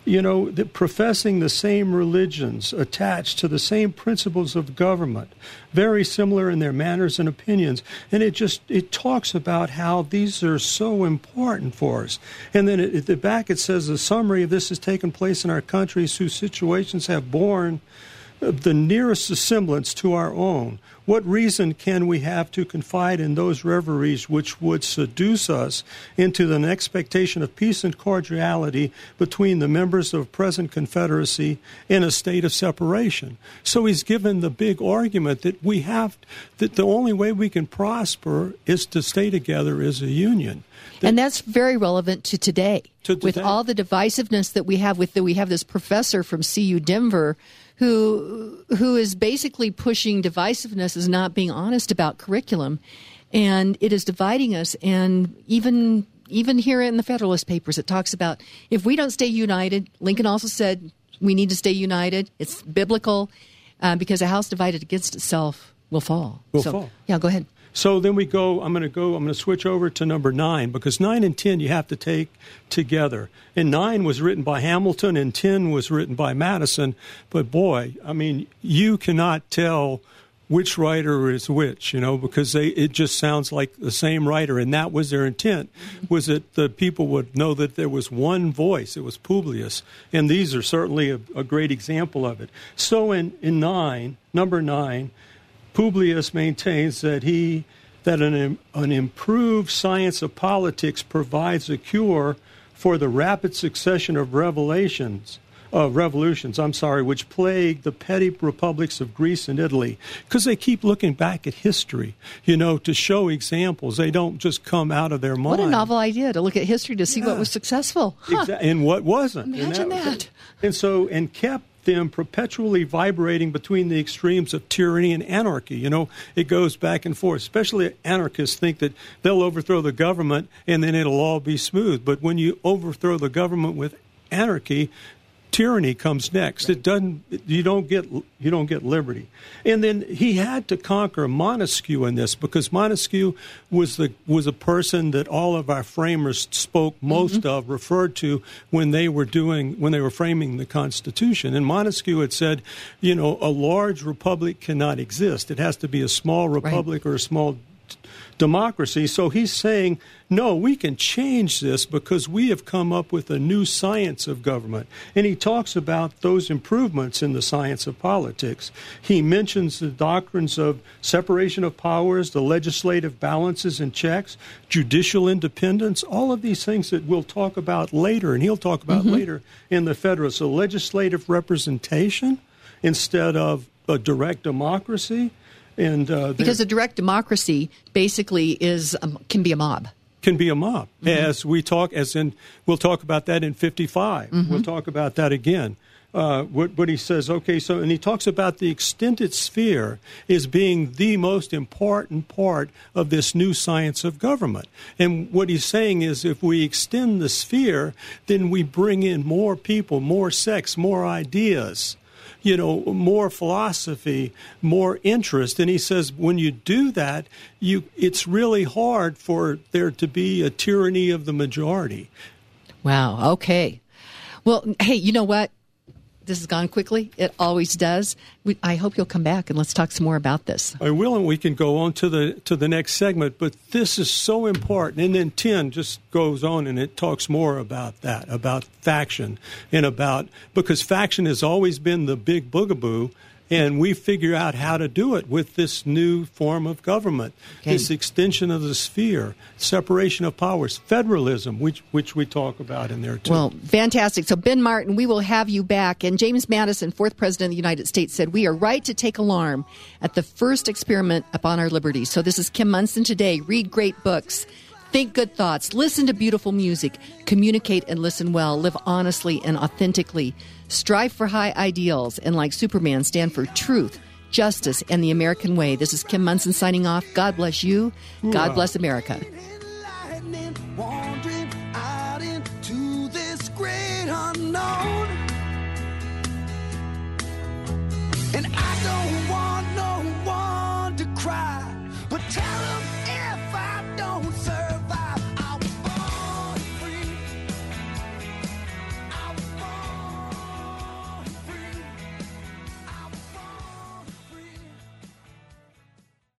you know, the, professing the same religions, attached to the same principles of government, very similar in their manners and opinions. And it just it talks about how these are so important for us. And then at the back it says the summary of this has taken place in our countries whose situations have borne the nearest semblance to our own. What reason can we have to confide in those reveries which would seduce us into an expectation of peace and cordiality between the members of present Confederacy in a state of separation? So he's given the big argument that we have that the only way we can prosper is to stay together as a union. and that's very relevant to today. to today. With all the divisiveness that we have with the, we have this professor from CU Denver who who is basically pushing divisiveness as not being honest about curriculum, and it is dividing us. And even even here in the Federalist Papers, it talks about if we don't stay united. Lincoln also said we need to stay united. It's biblical uh, because a house divided against itself will fall. Will so, fall. Yeah, go ahead. So then we go. I'm going to go. I'm going to switch over to number nine because nine and ten you have to take together. And nine was written by Hamilton, and ten was written by Madison. But boy, I mean, you cannot tell which writer is which, you know, because they it just sounds like the same writer, and that was their intent, was that the people would know that there was one voice. It was Publius, and these are certainly a, a great example of it. So in in nine, number nine Publius maintains that he that an, an improved science of politics provides a cure for the rapid succession of revelations of revolutions, I'm sorry, which plagued the petty republics of Greece and Italy, because they keep looking back at history, you know, to show examples. They don't just come out of their mind. What a novel idea to look at history to see yeah. what was successful. Huh. Exa- and what wasn't. Imagine and that, that. And so, and kept them perpetually vibrating between the extremes of tyranny and anarchy. You know, it goes back and forth. Especially anarchists think that they'll overthrow the government and then it'll all be smooth. But when you overthrow the government with anarchy, tyranny comes next. It doesn't. You don't get. You don't get liberty. And then he had to conquer Montesquieu in this because Montesquieu was the was a person that all of our framers spoke most mm-hmm. of, referred to when they were doing when they were framing the Constitution. And Montesquieu had said, you know, a large republic cannot exist. It has to be a small republic right. or a small democracy. So he's saying, no, we can change this because we have come up with a new science of government. And he talks about those improvements in the science of politics. He mentions the doctrines of separation of powers, the legislative balances and checks, judicial independence, all of these things that we'll talk about later, and he'll talk about mm-hmm. later in the Federalist. So legislative representation instead of a direct democracy and uh, because a direct democracy basically is um, can be a mob. Can be a mob, mm-hmm. as we talk, as in we'll talk about that in 55. Mm-hmm. We'll talk about that again. Uh, what, what, he says, okay, so, and he talks about the extended sphere is being the most important part of this new science of government. And what he's saying is if we extend the sphere, then we bring in more people, more sects, more ideas you know, more philosophy, more interest. And he says when you do that, you it's really hard for there to be a tyranny of the majority. Wow. Okay. Well, hey, you know what? This has gone quickly. It always does. We, I hope you'll come back and let's talk some more about this. I will, and we can go on to the to the next segment. But this is so important. And then ten just goes on and it talks more about that, about faction, and about because faction has always been the big boogaboo and we figure out how to do it with this new form of government, okay. this extension of the sphere, separation of powers, federalism, which which we talk about in there too. Well, fantastic. So Ben Martin, we will have you back. And James Madison, fourth president of the United States, said we are right to take alarm at the first experiment upon our liberty. So this is Kim Monson today. Read great books. Think good thoughts, listen to beautiful music, communicate and listen well, live honestly and authentically, Strive for high ideals and, like Superman, stand for truth, justice, and the American way. This is Kim Monson signing off. God bless you. God bless America. And I don't want no one to cry, but tell them.